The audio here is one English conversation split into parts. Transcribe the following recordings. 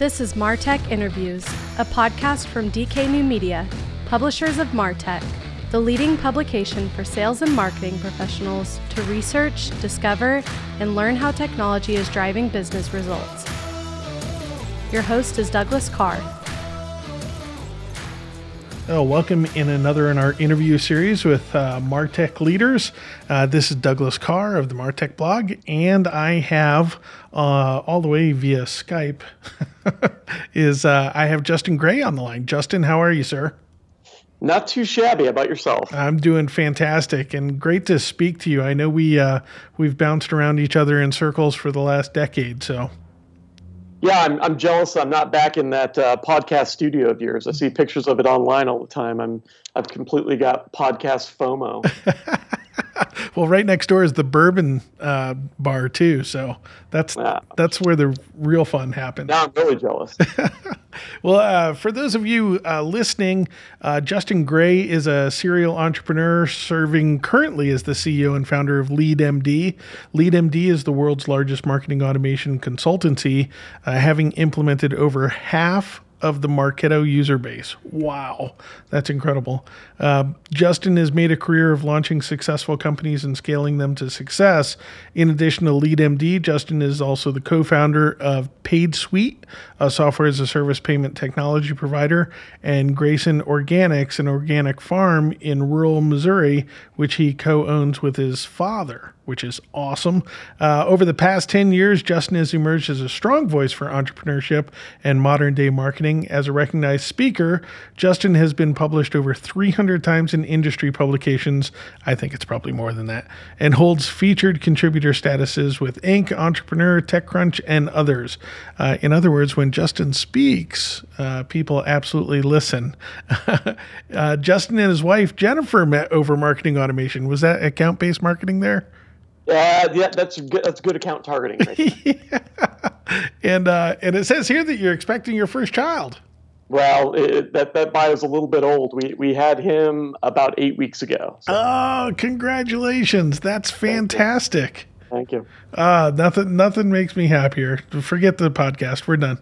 This is Martech Interviews, a podcast from DK New Media, publishers of Martech, the leading publication for sales and marketing professionals to research, discover, and learn how technology is driving business results. Your host is Douglas Karr. Oh, welcome in another in our interview series with uh, Martech leaders. Uh, this is Douglas Karr of the Martech blog, and I have uh, all the way via Skype is uh, I have Justin Gray on the line. Justin, how are you, sir? Not too shabby. About yourself? I'm doing fantastic and great to speak to you. I know we uh, we've bounced around each other in circles for the last decade, so yeah, I'm, I'm jealous. I'm not back in that uh, podcast studio of yours. I see pictures of it online all the time. I'm I've completely got podcast FOMO. well, right next door is the bourbon uh, bar too, so that's that's where the real fun happens. Now I'm really jealous. well, uh, for those of you uh, listening, uh, Justin Gray is a serial entrepreneur serving currently as the CEO and founder of LeadMD. LeadMD is the world's largest marketing automation consultancy, uh, having implemented over half of the Marketo user base. Wow, that's incredible. Uh, Justin has made a career of launching successful companies and scaling them to success. In addition to LeadMD, Justin is also the co founder of PaidSuite, a software as a service payment technology provider, and Greyson Organics, an organic farm in rural Missouri, which he co owns with his father which is awesome. Uh, over the past 10 years, Justin has emerged as a strong voice for entrepreneurship and modern day marketing. As a recognized speaker, Justin has been published over 300 times in industry publications. I think it's probably more than that, and holds featured contributor statuses with Inc., Entrepreneur, TechCrunch, and others. Uh, in other words, when Justin speaks, uh, people absolutely listen. Uh, Justin and his wife, Jennifer, met over marketing automation. Was that account based marketing there? Uh, yeah, that's good. That's good account targeting. Right yeah. And uh, and it says here that you're expecting your first child. Well, it, that that is a little bit old. We we had him about eight weeks ago. So. Oh, congratulations! That's fantastic. Thank you. Uh, nothing nothing makes me happier. Forget the podcast. We're done.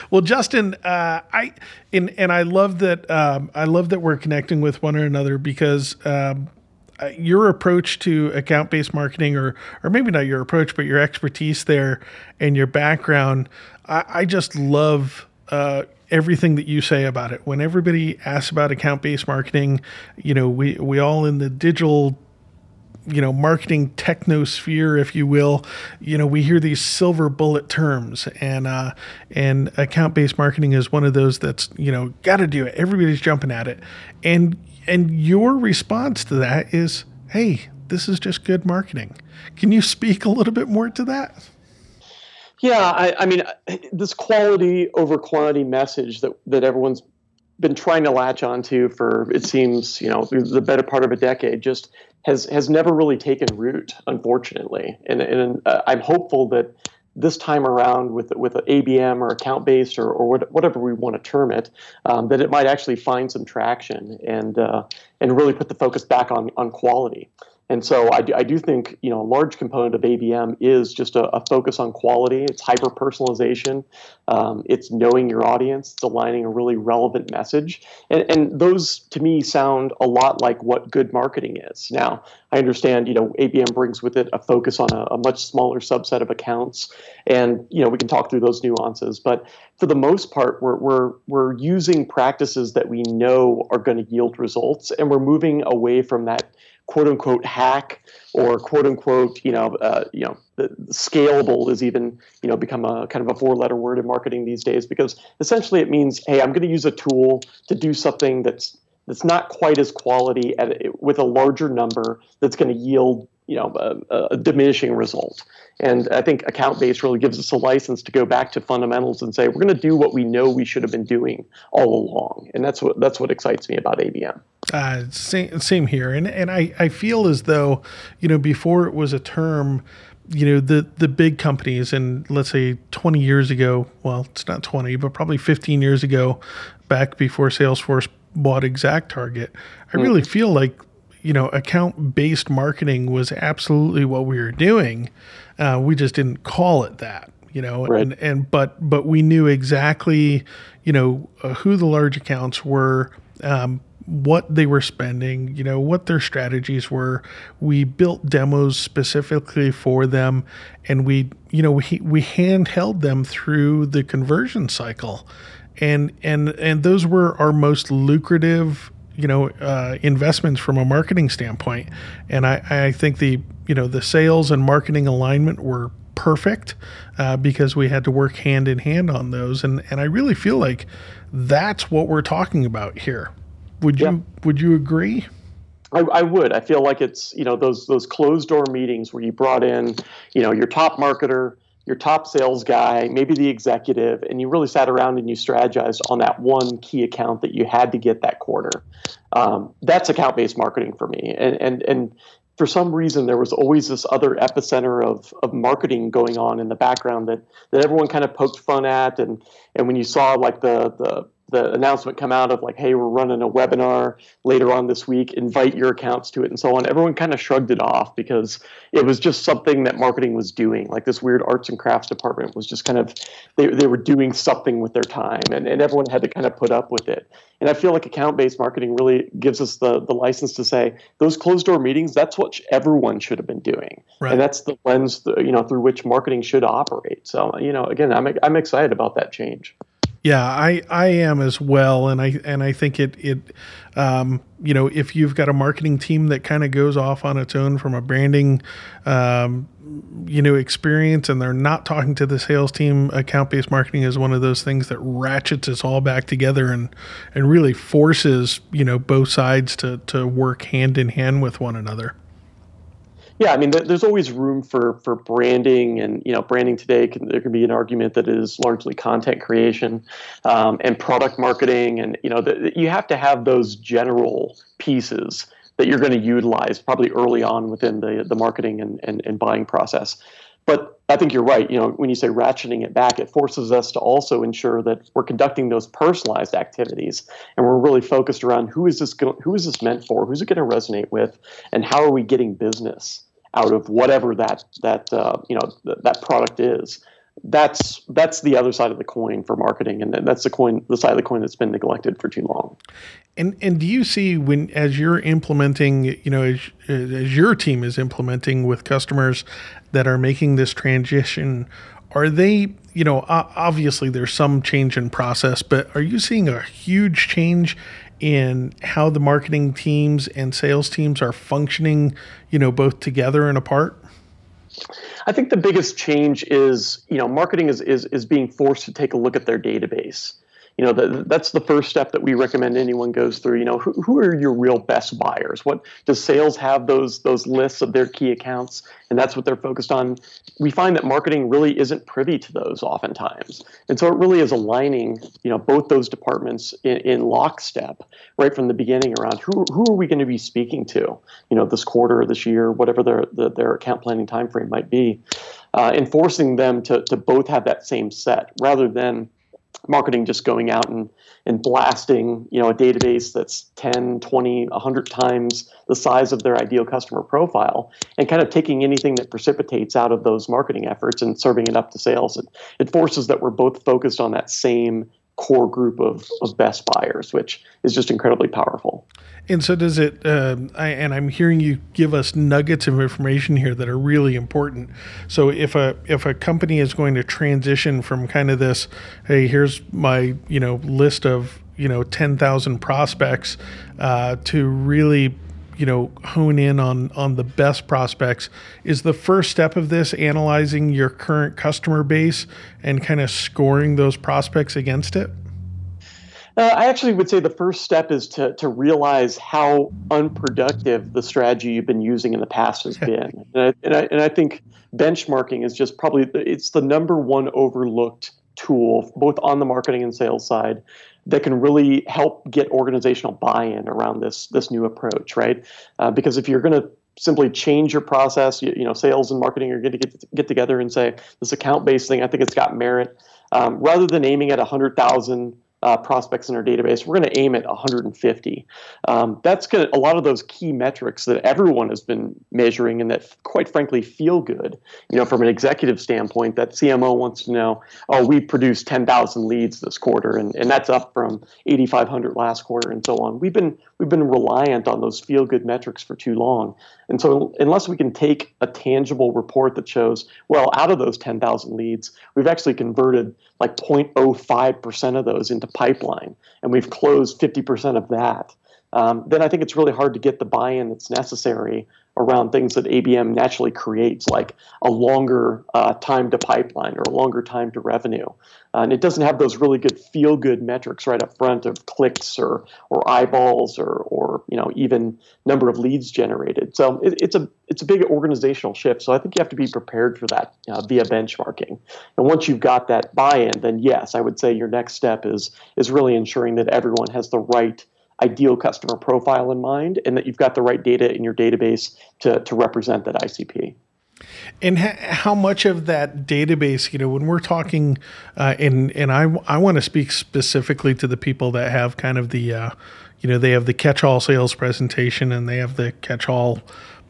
well, Justin, uh, I and and I love that um, I love that we're connecting with one another because um, your approach to account based marketing, or or maybe not your approach, but your expertise there and your background, I, I just love. Uh, everything that you say about it. When everybody asks about account based marketing, you know, we we all in the digital you know marketing technosphere if you will you know we hear these silver bullet terms and uh and account based marketing is one of those that's you know got to do it everybody's jumping at it and and your response to that is, hey, this is just good marketing. Can you speak a little bit more to that? Yeah, I, I mean, this quality over quantity message that, that everyone's been trying to latch onto for it seems you know the better part of a decade just has has never really taken root unfortunately and and uh, i'm hopeful that this time around with with an ABM or account based or, or whatever we want to term it, um, that it might actually find some traction and uh, and really put the focus back on on quality. And so I do, I do think you know a large component of ABM is just a, a focus on quality. It's hyper personalization. Um, it's knowing your audience. It's aligning a really relevant message. And, and those to me sound a lot like what good marketing is. Now I understand you know ABM brings with it a focus on a, a much smaller subset of accounts, and you know we can talk through those nuances. But for the most part, we're we're we're using practices that we know are going to yield results, and we're moving away from that quote unquote hack or quote unquote you know uh, you know scalable is even you know become a kind of a four letter word in marketing these days because essentially it means hey I'm going to use a tool to do something that's that's not quite as quality at, with a larger number that's going to yield you know a, a diminishing result and I think account based really gives us a license to go back to fundamentals and say we're going to do what we know we should have been doing all along. And that's what that's what excites me about ABM. Uh, same, same here. And and I, I feel as though, you know, before it was a term, you know, the the big companies and let's say 20 years ago, well, it's not 20, but probably 15 years ago, back before Salesforce bought ExactTarget I really mm-hmm. feel like you know, account based marketing was absolutely what we were doing. Uh, we just didn't call it that. you know, Right. and, and but but we knew exactly, you know, uh, who the large accounts were, um, what they were spending, you know, what their strategies were. We built demos specifically for them, and we, you know, we we handheld them through the conversion cycle, and and and those were our most lucrative you know uh, investments from a marketing standpoint. And I, I think the you know the sales and marketing alignment were perfect uh, because we had to work hand in hand on those. And and I really feel like that's what we're talking about here. Would you would you agree? I, I would. I feel like it's you know those those closed door meetings where you brought in you know your top marketer, your top sales guy, maybe the executive, and you really sat around and you strategized on that one key account that you had to get that quarter. Um, that's account based marketing for me, and and and for some reason there was always this other epicenter of, of marketing going on in the background that, that everyone kind of poked fun at and and when you saw like the the the announcement come out of like hey we're running a webinar later on this week. Invite your accounts to it and so on. Everyone kind of shrugged it off because it was just something that marketing was doing. Like this weird arts and crafts department was just kind of they, they were doing something with their time and, and everyone had to kind of put up with it. And i feel like account-based marketing really gives us the, the license to say those closed door meetings that's what everyone should have been doing. Right. and that's the lens you know through which marketing should operate. So you know again i'm, I'm excited about that change Yeah, I, I am as well, and I and I think it it um, you know if you've got a marketing team that kind of goes off on its own from a branding um, you know experience, and they're not talking to the sales team, account based marketing is one of those things that ratchets us all back together and and really forces you know both sides to to work hand in hand with one another. Yeah, I mean, there's always room for for branding, and you know, branding today can there can be an argument that is largely content creation um, and product marketing, and you know, the, you have to have those general pieces that you're going to utilize probably early on within the the marketing and, and, and buying process. But I think you're right. You know, when you say ratcheting it back, it forces us to also ensure that we're conducting those personalized activities, and we're really focused around who is this go- who is this meant for, who's it going to resonate with, and how are we getting business out of whatever that that uh, you know th- that product is. That's that's the other side of the coin for marketing, and that's the coin the side of the coin that's been neglected for too long. And and do you see when as you're implementing, you know, as, as your team is implementing with customers that are making this transition, are they, you know, obviously there's some change in process, but are you seeing a huge change in how the marketing teams and sales teams are functioning, you know, both together and apart? I think the biggest change is, you know, marketing is is, is being forced to take a look at their database. You know, the, that's the first step that we recommend anyone goes through. You know, who, who are your real best buyers? What does sales have those those lists of their key accounts, and that's what they're focused on. We find that marketing really isn't privy to those oftentimes, and so it really is aligning, you know, both those departments in, in lockstep right from the beginning around who who are we going to be speaking to, you know, this quarter this year, whatever their their, their account planning timeframe might be, uh, them to to both have that same set rather than marketing just going out and, and blasting you know a database that's 10 20 100 times the size of their ideal customer profile and kind of taking anything that precipitates out of those marketing efforts and serving it up to sales. It, it forces that we're both focused on that same core group of, of best buyers which is just incredibly powerful And so, does it? Um, I, and I'm hearing you give us nuggets of information here that are really important. So, if a if a company is going to transition from kind of this, hey, here's my you know list of you know ten thousand prospects, uh, to really you know hone in on on the best prospects, is the first step of this analyzing your current customer base and kind of scoring those prospects against it. Uh, I actually would say the first step is to to realize how unproductive the strategy you've been using in the past has been, and I, and I, and I think benchmarking is just probably the, it's the number one overlooked tool both on the marketing and sales side that can really help get organizational buy-in around this this new approach, right? Uh, because if you're going to simply change your process, you, you know, sales and marketing are going to get get together and say this account-based thing. I think it's got merit. Um, rather than aiming at a 100,000 uh, prospects in our database. We're going to aim at 150. Um, that's going to a lot of those key metrics that everyone has been measuring and that, quite frankly, feel good. You know, from an executive standpoint, that CMO wants to know, oh, we produced 10,000 leads this quarter, and, and that's up from 8,500 last quarter, and so on. We've been we've been reliant on those feel good metrics for too long, and so unless we can take a tangible report that shows, well, out of those 10,000 leads, we've actually converted like 0.05% of those into pipeline, and we've closed 50% of that. Um, then I think it's really hard to get the buy-in that's necessary around things that ABM naturally creates, like a longer uh, time to pipeline or a longer time to revenue. Uh, and it doesn't have those really good feel-good metrics right up front of clicks or or eyeballs or or you know even number of leads generated. So it, it's a it's a big organizational shift. So I think you have to be prepared for that uh, via benchmarking. And once you've got that buy-in, then yes, I would say your next step is is really ensuring that everyone has the right ideal customer profile in mind and that you've got the right data in your database to, to represent that ICP. And ha- how much of that database, you know, when we're talking, uh, and and I I want to speak specifically to the people that have kind of the, uh, you know, they have the catch-all sales presentation and they have the catch-all,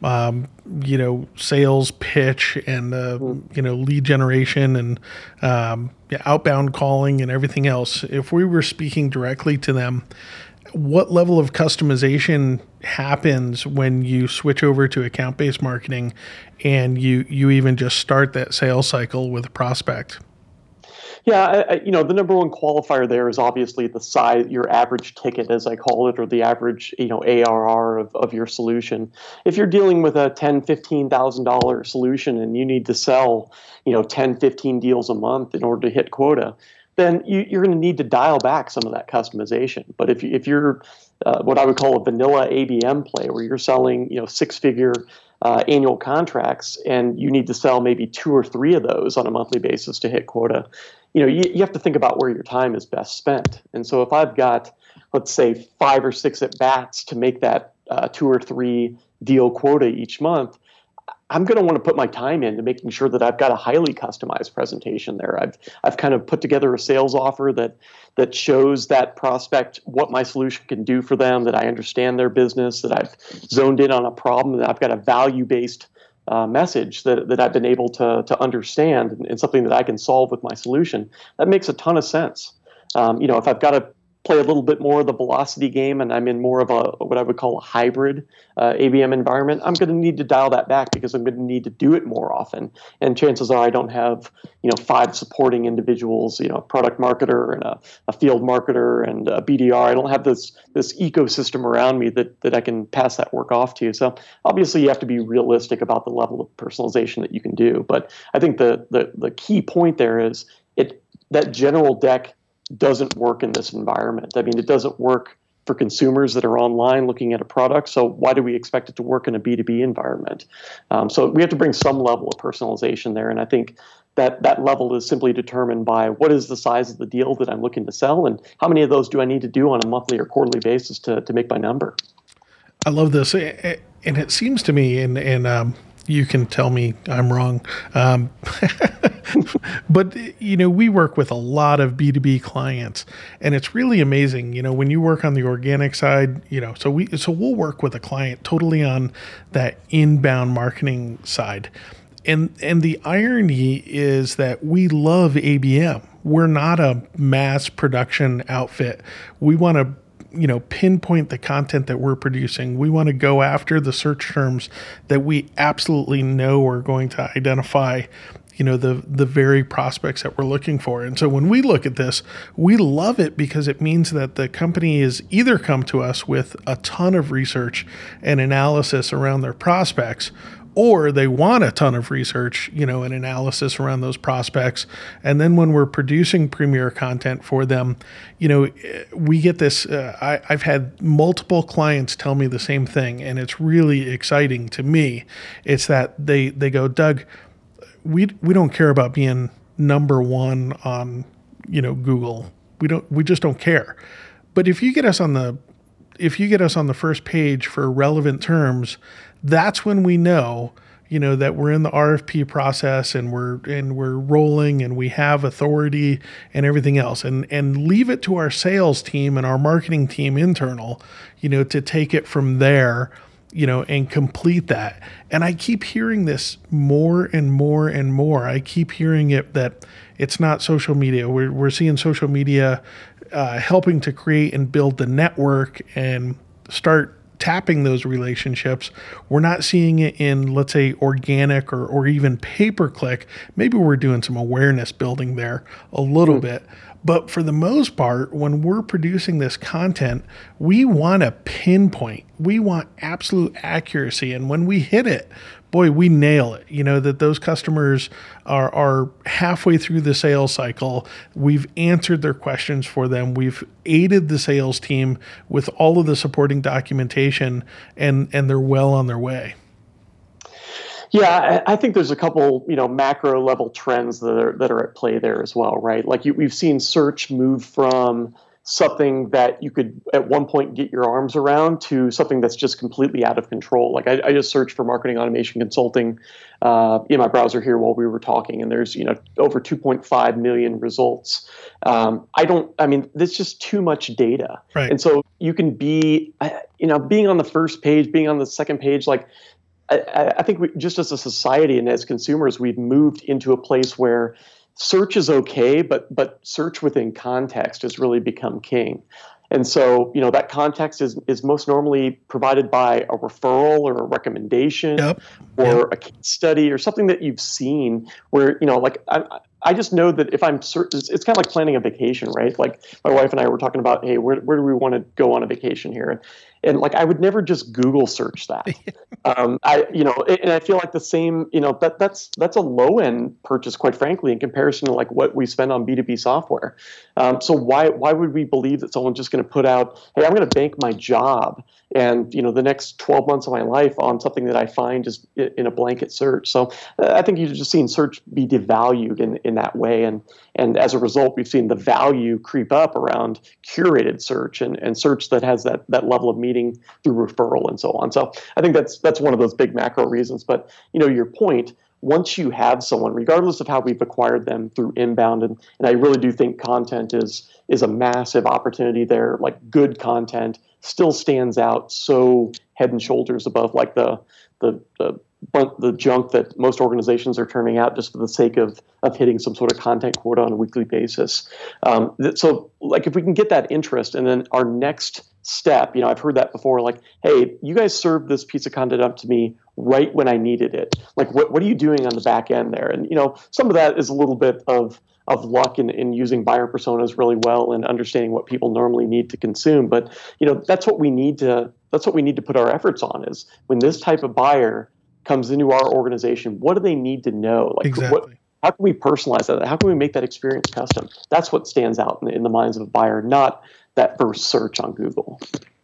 um, you know, sales pitch and uh, mm. you know lead generation and um, outbound calling and everything else. If we were speaking directly to them, what level of customization happens when you switch over to account based marketing and you you even just start that sales cycle with a prospect? Yeah I, you know the number one qualifier there is obviously the size your average ticket as i call it or the average you know ARR of, of your solution. If you're dealing with a 10 15000 dollar solution and you need to sell you know 10 15 deals a month in order to hit quota then you, are going to need to dial back some of that customization. But if, you, if you're uh, what I would call a vanilla ABM play, where you're selling you know six figure uh, annual contracts and you need to sell maybe two or three of those on a monthly basis to hit quota, you know you, you have to think about where your time is best spent. And so if I've got let's say five or six at bats to make that uh, two or three deal quota each month, I'm going to want to put my time into making sure that I've got a highly customized presentation there. I've I've kind of put together a sales offer that that shows that prospect what my solution can do for them, that I understand their business, that I've zoned in on a problem, that I've got a value based uh, message that, that I've been able to to understand and, and, something that I can solve with my solution. That makes a ton of sense. Um, you know, if I've got a play a little bit more of the velocity game and I'm in more of a what I would call a hybrid uh, ABM environment, I'm going to need to dial that back because I'm going to need to do it more often. And chances are I don't have you know five supporting individuals, you know, a product marketer and a, a field marketer and a BDR. I don't have this this ecosystem around me that that I can pass that work off to. So obviously you have to be realistic about the level of personalization that you can do. But I think the the, the key point there is it that general deck doesn't work in this environment. I mean, it doesn't work for consumers that are online looking at a product. So why do we expect it to work in a B2B environment? Um, so we have to bring some level of personalization there. And I think that that level is simply determined by what is the size of the deal that I'm looking to sell and how many of those do I need to do on a monthly or quarterly basis to, to make my number. I love this. And it seems to me, and, and um, you can tell me I'm wrong. Um, but you know, we work with a lot of B2B clients and it's really amazing, you know, when you work on the organic side, you know, so we so we'll work with a client totally on that inbound marketing side. And and the irony is that we love ABM. We're not a mass production outfit. We want to you know pinpoint the content that we're producing. We want to go after the search terms that we absolutely know are going to identify you know the the very prospects that we're looking for. And so when we look at this we love it because it means that the company is either come to us with a ton of research and analysis around their prospects or they want a ton of research, you know, and analysis around those prospects. And then when we're producing premier content for them, you know, we get this. Uh, I, I've had multiple clients tell me the same thing, and it's really exciting to me. It's that they they go, Doug, we we don't care about being number one on you know Google. We don't. We just don't care. But if you get us on the if you get us on the first page for relevant terms that's when we know you know that we're in the RFP process and we're and we're rolling and we have authority and everything else. And and leave it to our sales team and our marketing team internal you know to take it from there you know and complete that. And I keep hearing this more and more and more. I keep hearing it that it's not social media. We're, we're seeing social media uh, helping to create and build the network and start tapping those relationships. We're not seeing it in, let's say, organic or, or even pay per click. Maybe we're doing some awareness building there a little mm. bit. But for the most part, when we're producing this content, we want a pinpoint. We want absolute accuracy. And when we hit it, boy, we nail it. You know, that those customers are, are halfway through the sales cycle. We've answered their questions for them. We've aided the sales team with all of the supporting documentation, and, and they're well on their way. Yeah, I think there's a couple, you know, macro level trends that are that are at play there as well, right? Like you, we've seen search move from something that you could at one point get your arms around to something that's just completely out of control. Like I, I just searched for marketing automation consulting uh, in my browser here while we were talking, and there's you know over 2.5 million results. Um, I don't. I mean, there's just too much data, right. and so you can be, you know, being on the first page, being on the second page, like. I, I think we, just as a society and as consumers, we've moved into a place where search is okay, but but search within context has really become king. And so, you know, that context is is most normally provided by a referral or a recommendation yep. or yep. a case study or something that you've seen where, you know, like I, I just know that if I'm certain, it's, it's kind of like planning a vacation, right? Like my wife and I were talking about, hey, where, where do we want to go on a vacation here? And like I would never just Google search that. um, I you know, and I feel like the same you know that that's that's a low end purchase, quite frankly, in comparison to like what we spend on B two B software. Um, so why why would we believe that someone's just going to put out, hey, I'm going to bank my job and you know the next 12 months of my life on something that I find just in a blanket search. So uh, I think you've just seen search be devalued in, in that way, and and as a result, we've seen the value creep up around curated search and, and search that has that that level of meaning through referral and so on. So I think that's that's one of those big macro reasons. But you know your point once you have someone, regardless of how we've acquired them through inbound, and, and I really do think content is is a massive opportunity there. Like good content still stands out so head and shoulders above like the the the, the junk that most organizations are turning out just for the sake of of hitting some sort of content quota on a weekly basis. Um, so like if we can get that interest, and then our next step, you know, I've heard that before. Like, hey, you guys served this piece of content up to me right when I needed it. Like, what what are you doing on the back end there? And you know, some of that is a little bit of of luck in, in using buyer personas really well and understanding what people normally need to consume. But you know, that's what we need to that's what we need to put our efforts on is when this type of buyer comes into our organization, what do they need to know? Like exactly. what how can we personalize that? How can we make that experience custom? That's what stands out in the, in the minds of a buyer, not that first search on Google.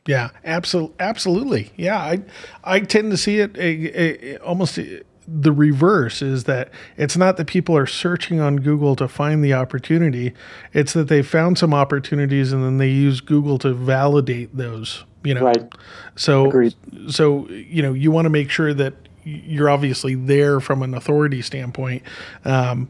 Yeah, absolutely, absolutely. Yeah, I I tend to see it a, a, almost uh, the reverse is that it's not that people are searching on Google to find the opportunity; it's that they found some opportunities and then they use Google to validate those. You know, right? So, Agreed. so you know, you want to make sure that you're obviously there from an authority standpoint. Um,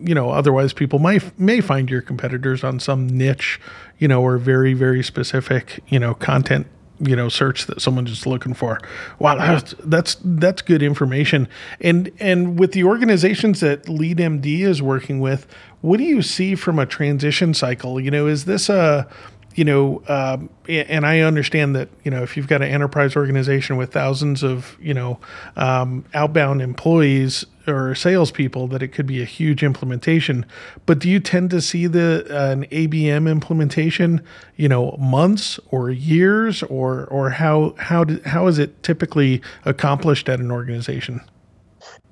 you know, otherwise people might may find your competitors on some niche, you know, or very very specific, you know, content you know search that someone's just looking for. Wow that's that's that's good information. And and with the organizations that LeadMD is working with what do you see from a transition cycle? You know is this a you know, um, and I understand that you know if you've got an enterprise organization with thousands of you know um, outbound employees or salespeople, that it could be a huge implementation. But do you tend to see the uh, an ABM implementation, you know, months or years, or or how how do, how is it typically accomplished at an organization?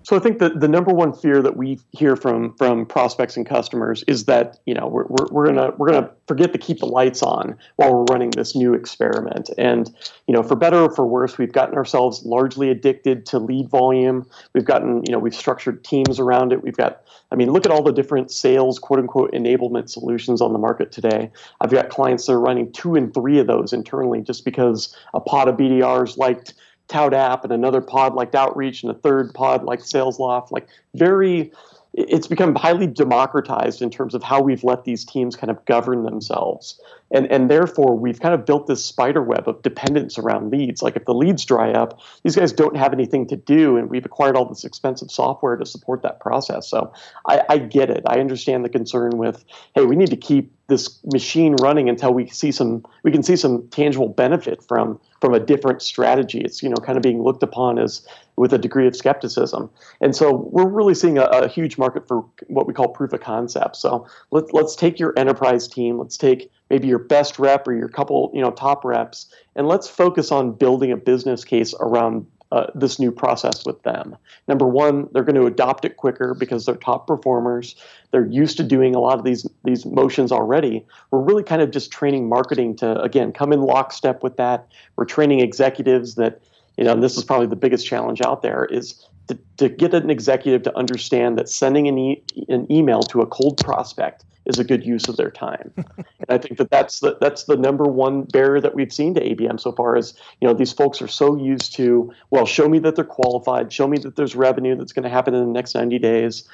So I think that the number one fear that we hear from from prospects and customers is that you know we're, we're, we're gonna we're gonna forget to keep the lights on while we're running this new experiment. And you know, for better or for worse, we've gotten ourselves largely addicted to lead volume. We've gotten you know we've structured teams around it. We've got I mean, look at all the different sales quote unquote enablement solutions on the market today. I've got clients that are running two and three of those internally just because a pot of BDRs liked ToutApp and another pod like Outreach and a third pod like SalesLoft. Like very, it's become highly democratized in terms of how we've let these teams kind of govern themselves. And and therefore we've kind of built this spider web of dependence around leads. Like if the leads dry up these guys don't have anything to do and we've acquired all this expensive software to support that process. So i, I get it. I understand the concern with hey we need to keep this machine running until we see some we can see some tangible benefit from from a different strategy. It's you know kind of being looked upon as with a degree of skepticism. And so we're really seeing a, a huge market for what we call proof of concept. So let's let's take your enterprise team. Let's take maybe your best rep or your couple you know top reps and let's focus on building a business case around uh, this new process with them. Number one, they're going to adopt it quicker because they're top performers. They're used to doing a lot of these these motions already. We're really kind of just training marketing to again come in lockstep with that. We're training executives that you know. this is probably the biggest challenge out there is to, to get an executive to understand that sending an, e- an email to a cold prospect is a good use of their time. and I think that that's the that's the number one barrier that we've seen to ABM so far is you know these folks are so used to well show me that they're qualified, show me that there's revenue that's going to happen in the next 90 days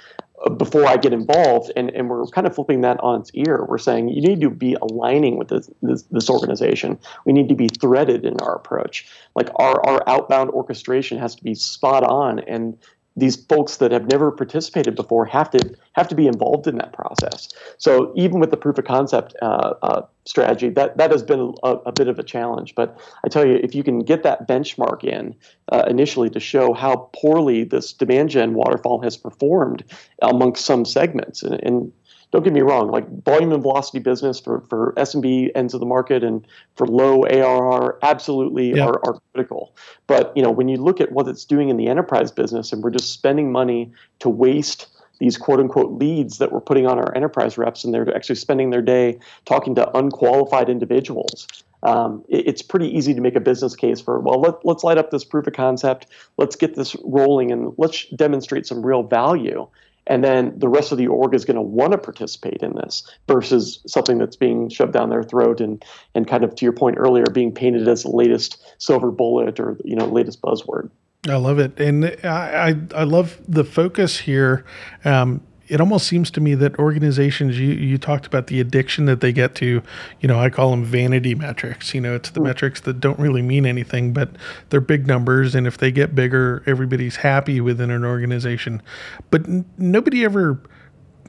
uh, before I get involved, and, and we're kind of flipping that on its ear. We're saying you need to be aligning with this, this, this organization. We need to be threaded in our approach. Like our, our outbound orchestration has to be spot on and these folks that have never participated before have to have to be involved in that process. So even with the proof of concept uh, uh, strategy, that that has been a, a, bit of a challenge. But I tell you, if you can get that benchmark in uh, initially to show how poorly this demand gen waterfall has performed amongst some segments, and, and don't get me wrong, like volume and velocity business for, for SMB ends of the market and for low ARR absolutely yep. are, are critical. But you know, when you look at what it's doing in the enterprise business and we're just spending money to waste these quote unquote leads that we're putting on our enterprise reps and they're actually spending their day talking to unqualified individuals. Um, it, it's pretty easy to make a business case for, well, let, let's light up this proof of concept, let's get this rolling, and let's demonstrate some real value and then the rest of the org is going to want to participate in this versus something that's being shoved down their throat and and kind of to your point earlier being painted as the latest silver bullet or you know latest buzzword I love it, and I I, I love the focus here. Um, it almost seems to me that organizations you you talked about the addiction that they get to you know i call them vanity metrics you know it's the mm. metrics that don't really mean anything but they're big numbers and if they get bigger everybody's happy within an organization but n- nobody ever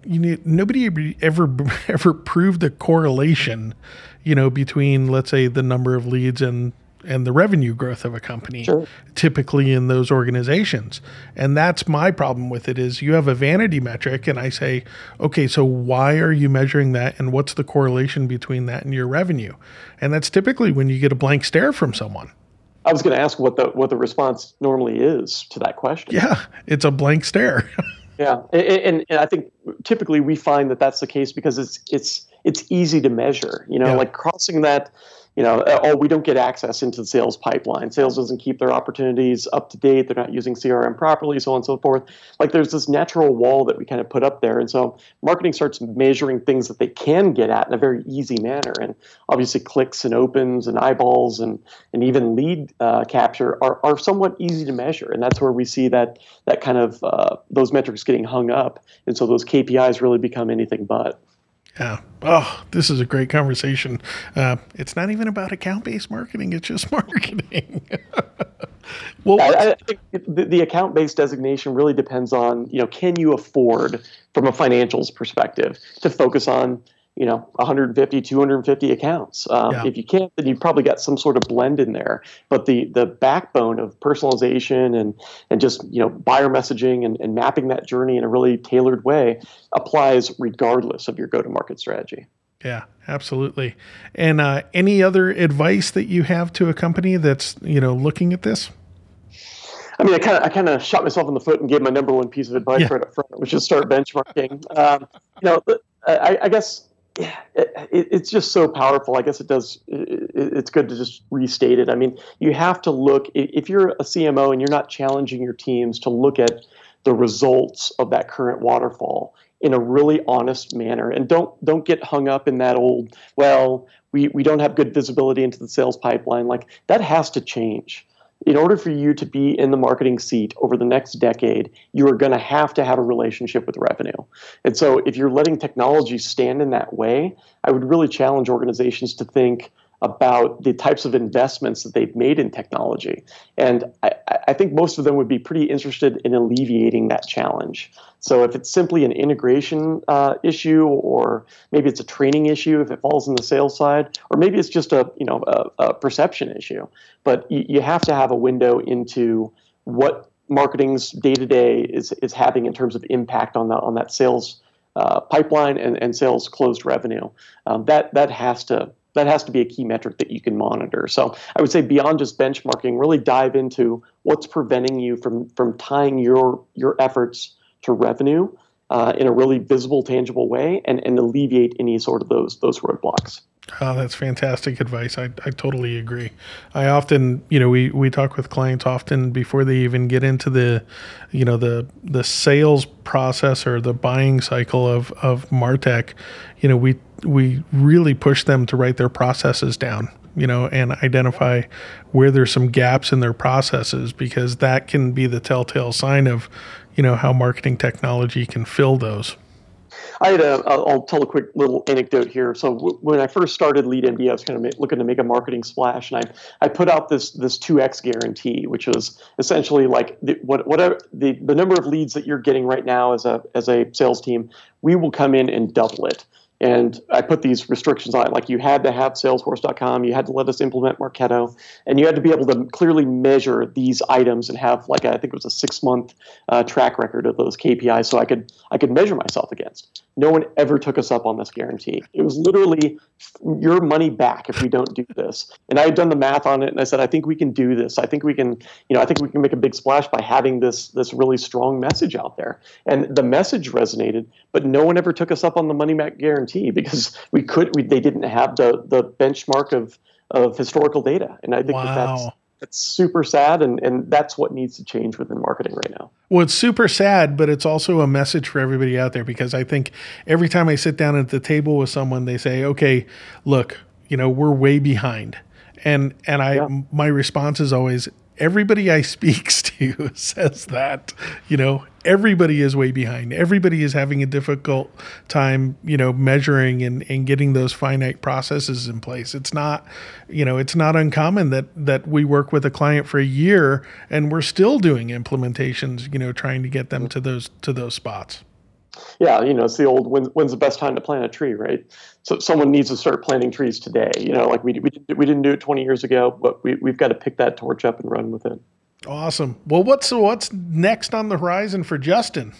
you know, nobody ever ever proved a correlation you know between let's say the number of leads and and the revenue growth of a company sure. typically in those organizations. And that's my problem with it is you have a vanity metric and i say okay so why are you measuring that and what's the correlation between that and your revenue? And that's typically when you get a blank stare from someone. I was going to ask what the what the response normally is to that question. Yeah it's a blank stare. Yeah and, and, and, i think typically we find that that's the case because it's it's it's easy to measure you know yeah. like crossing that you know, uh, oh, we don't get access into the sales pipeline. Sales doesn't keep their opportunities up to date. They're not using CRM properly, so on and so forth. Like there's this natural wall that we kind of put up there. And so marketing starts measuring things that they can get at in a very easy manner. And obviously clicks and opens and eyeballs and, and even lead uh, capture are, are somewhat easy to measure. And that's where we see that, that kind of uh, those metrics getting hung up. And so those KPIs really become anything but. Yeah. Oh, this is a great conversation. Uh, it's not even about account based marketing, it's just marketing. well, I, I think the, the account based designation really depends on, you know, can you afford from a financials perspective to focus on you know 150 250 accounts um, yeah. if you can't then you've probably got some sort of blend in there but the the backbone of personalization and and just you know buyer messaging and, and mapping that journey in a really tailored way applies regardless of your go to market strategy yeah absolutely and uh, any other advice that you have to a company that's you know looking at this I mean, I kind of I kind of shot myself in the foot and gave my number one piece of advice yeah. right up front, which is start benchmarking. Um, you know, I, I guess it, it's just so powerful. I guess it does. It, it's good to just restate it. I mean, you have to look if you're a CMO and you're not challenging your teams to look at the results of that current waterfall in a really honest manner, and don't don't get hung up in that old well. We we don't have good visibility into the sales pipeline. Like that has to change. In order for you to be in the marketing seat over the next decade, you are going to have to have a relationship with revenue. And so, if you're letting technology stand in that way, I would really challenge organizations to think about the types of investments that they've made in technology. And I, I, think most of them would be pretty interested in alleviating that challenge. So if it's simply an integration uh, issue, or maybe it's a training issue if it falls in the sales side, or maybe it's just a you know a, a perception issue. But you, you have to have a window into what marketing's day to day is is having in terms of impact on the on that sales uh, pipeline and, and sales closed revenue. Um, that that has to that has to be a key metric that you can monitor. So I would say beyond just benchmarking, really dive into what's preventing you from from tying your your efforts to revenue uh, in a really visible, tangible way, and, and alleviate any sort of those those roadblocks. Oh, that's fantastic advice. I, I totally agree. I often, you know, we, we talk with clients often before they even get into the, you know, the the sales process or the buying cycle of of Martech. You know, we we really push them to write their processes down you know, and identify where there's some gaps in their processes because that can be the telltale sign of, you know, how marketing technology can fill those. I had a, I'll tell a quick little anecdote here. So w- when I first started Lead LeadMD, I was kind of ma- looking to make a marketing splash, and I, I put out this this two x guarantee, which was essentially like the, what whatever the, the number of leads that you're getting right now as a as a sales team, we will come in and double it. And I put these restrictions on it, like you had to have Salesforce.com, you had to let us implement Marketo, and you had to be able to clearly measure these items and have like I think it was a six month uh, track record of those KPIs, so I could I could measure myself against. No one ever took us up on this guarantee. It was literally your money back if we don't do this. And I had done the math on it, and I said, I think we can do this. I think we can, you know, I think we can make a big splash by having this this really strong message out there. And the message resonated, but no one ever took us up on the money back guarantee because we could. We, they didn't have the the benchmark of of historical data. And I think wow. that that's that's super sad and, and that's what needs to change within marketing right now well it's super sad but it's also a message for everybody out there because i think every time i sit down at the table with someone they say okay look you know we're way behind and and i yeah. my response is always everybody I speaks to says that, you know, everybody is way behind. Everybody is having a difficult time, you know, measuring and, and getting those finite processes in place. It's not, you know, it's not uncommon that that we work with a client for a year and we're still doing implementations, you know, trying to get them to those to those spots yeah, you know, it's the old when, when's the best time to plant a tree, right? So someone needs to start planting trees today. You know, like we we we didn't do it 20 years ago, but we we've got to pick that torch up and run with it. Awesome. Well, what's what's next on the horizon for Justin?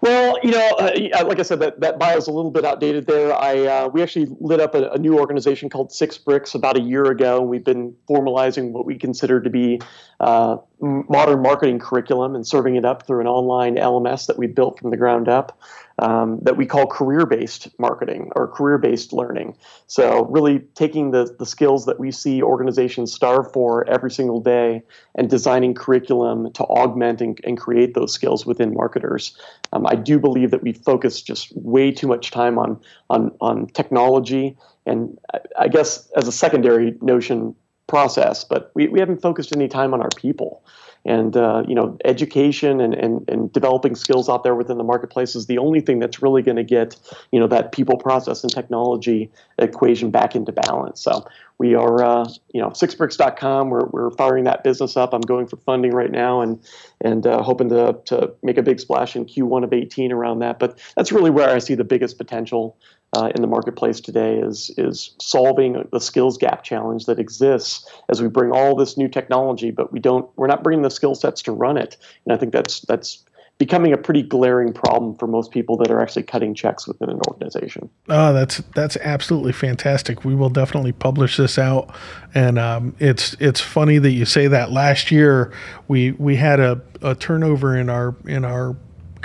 Well, you know, uh, like I said, that, that bio is a little bit outdated there. I uh, we actually lit up a, a, new organization called Six Bricks about a year ago. And we've been formalizing what we consider to be uh, modern marketing curriculum and serving it up through an online LMS that we built from the ground up um, that we call career-based marketing or career-based learning. So really taking the, the skills that we see organizations starve for every single day and designing curriculum to augment and, and create those skills within marketers. Um, I do believe that we focus just way too much time on on, on technology and I guess as a secondary notion process, but we, we haven't focused any time on our people and uh, you know education and, and, and developing skills out there within the marketplace is the only thing that's really going to get you know that people process and technology equation back into balance. So we are uh, you know sixbricks.com we're, we're firing that business up. I'm going for funding right now and and uh, hoping to, to make a big splash in q1 of 18 around that. But that's really where i see the biggest potential uh, in the marketplace today is is solving the skills gap challenge that exists as we bring all this new technology, but we don't we're not bringing the skill sets to run it. And I think that's that's becoming a pretty glaring problem for most people that are actually cutting checks within an organization. Oh, that's that's absolutely fantastic. We will definitely publish this out, and um, it's it's funny that you say that. Last year, we we had a, a turnover in our in our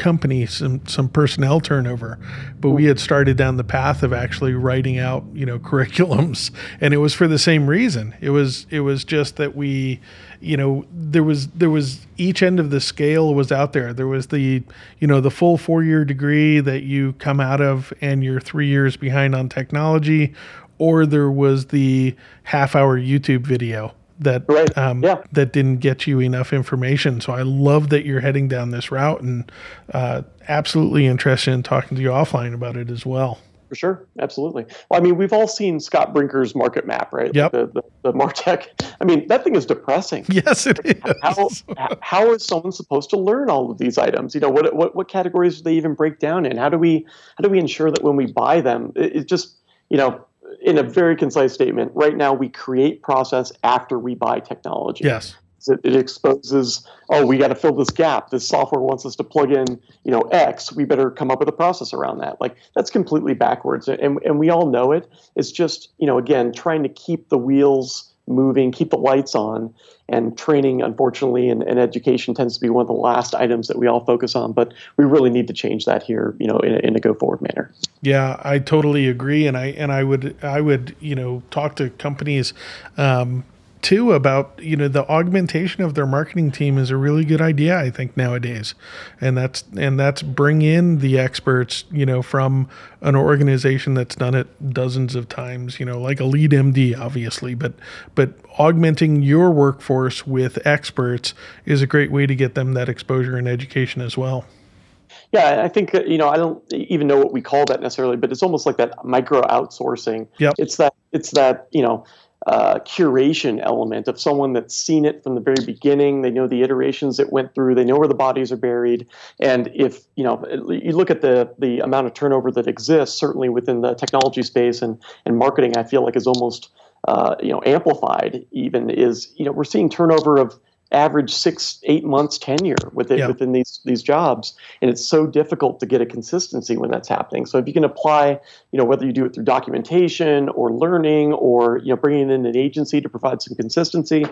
company some some personnel turnover but we had started down the path of actually writing out you know curriculums and it was for the same reason. It was it was just that we you know there was there was each end of the scale was out there. There was the you know the full 4 year degree that you come out of and you're 3 years behind on technology or there was the half hour YouTube video that Right. um, Yeah. that didn't get you enough information. So I love that you're heading down this route, and uh, absolutely interested in talking to you offline about it as well. For sure, absolutely. Well, I mean, we've all seen Scott Brinker's market map, right? Yep. The, the, the Martech. I mean, that thing is depressing. Yes, it is. How, how is someone supposed to learn all of these items? You know, what, what what categories do they even break down in? How do we how do we ensure that when we buy them, it, it just you know, in a very concise statement, right now we create process after we buy technology. Yes. It, it exposes, oh, we got to fill this gap. This software wants us to plug in, you know, X. We better come up with a process around that. Like that's completely backwards, and and we all know it. It's just, you know, again, trying to keep the wheels moving, keep the lights on, and training, unfortunately, and, and education tends to be one of the last items that we all focus on. But we really need to change that here, you know, in a, in a go forward manner. Yeah, I totally agree, and I and I would I would you know talk to companies um, too about you know the augmentation of their marketing team is a really good idea I think nowadays, and that's and that's bring in the experts you know from an organization that's done it dozens of times you know like a LeadMD obviously, but but augmenting your workforce with experts is a great way to get them that exposure and education as well. Yeah, I think uh, you know I don't even know what we call that necessarily, but it's almost like that micro outsourcing. Yep. It's that it's that you know uh, curation element of someone that's seen it from the very beginning. They know the iterations it went through. They know where the bodies are buried. And if you know you look at the the amount of turnover that exists, certainly within the technology space and and marketing, I feel like is almost uh, you know amplified. Even is you know we're seeing turnover of average six eight months tenure within Yeah. within these these jobs and it's so difficult to get a consistency when that's happening so if you can apply you know whether you do it through documentation or learning or you know bringing in an agency to provide some consistency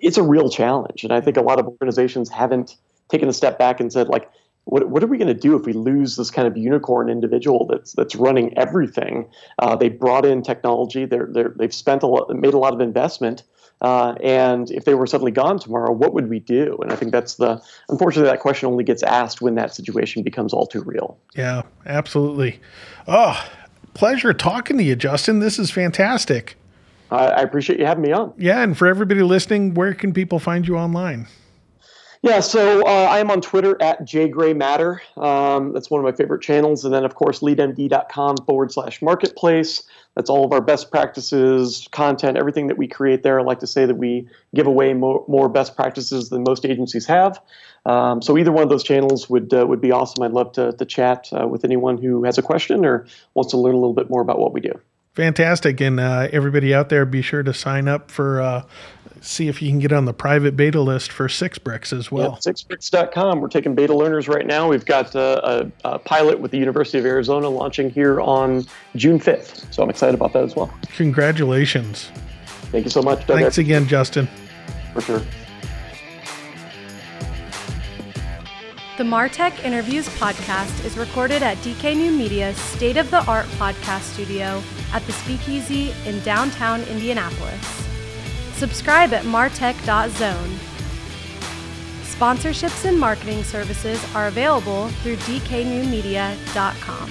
it's a real challenge and i think a lot of organizations haven't taken a step back and said like what, what are we going to do if we lose this kind of unicorn individual that's that's running everything? Uh, they brought in technology. They're, they're they've spent a lot, made a lot of investment, uh, and if they were suddenly gone tomorrow, what would we do? And I think that's the unfortunately that question only gets asked when that situation becomes all too real. Yeah, absolutely. Oh, pleasure talking to you, Justin. This is fantastic. I, I appreciate you having me on. Yeah, and for everybody listening, where can people find you online? Yeah, so uh, I am on Twitter at jgraymatter. Um, that's one of my favorite channels. And then, of course, leadmd.com forward slash marketplace. That's all of our best practices, content, everything that we create there. I like to say that we give away more, more best practices than most agencies have. Um, so either one of those channels would uh, would be awesome. I'd love to, to chat uh, with anyone who has a question or wants to learn a little bit more about what we do. Fantastic. And uh, everybody out there, be sure to sign up for, uh, see if you can get on the private beta list for Six Bricks as well. Yep, sixbricks.com. We're taking beta learners right now. We've got uh, a, a pilot with the University of Arizona launching here on June 5th. So I'm excited about that as well. Congratulations. Thank you so much, Doug. Thanks again, Justin. For sure. The Martech Interviews podcast is recorded at DK New Media's state of the art podcast studio at the Speakeasy in downtown Indianapolis. Subscribe at martech.zone. Sponsorships and marketing services are available through dknewmedia.com.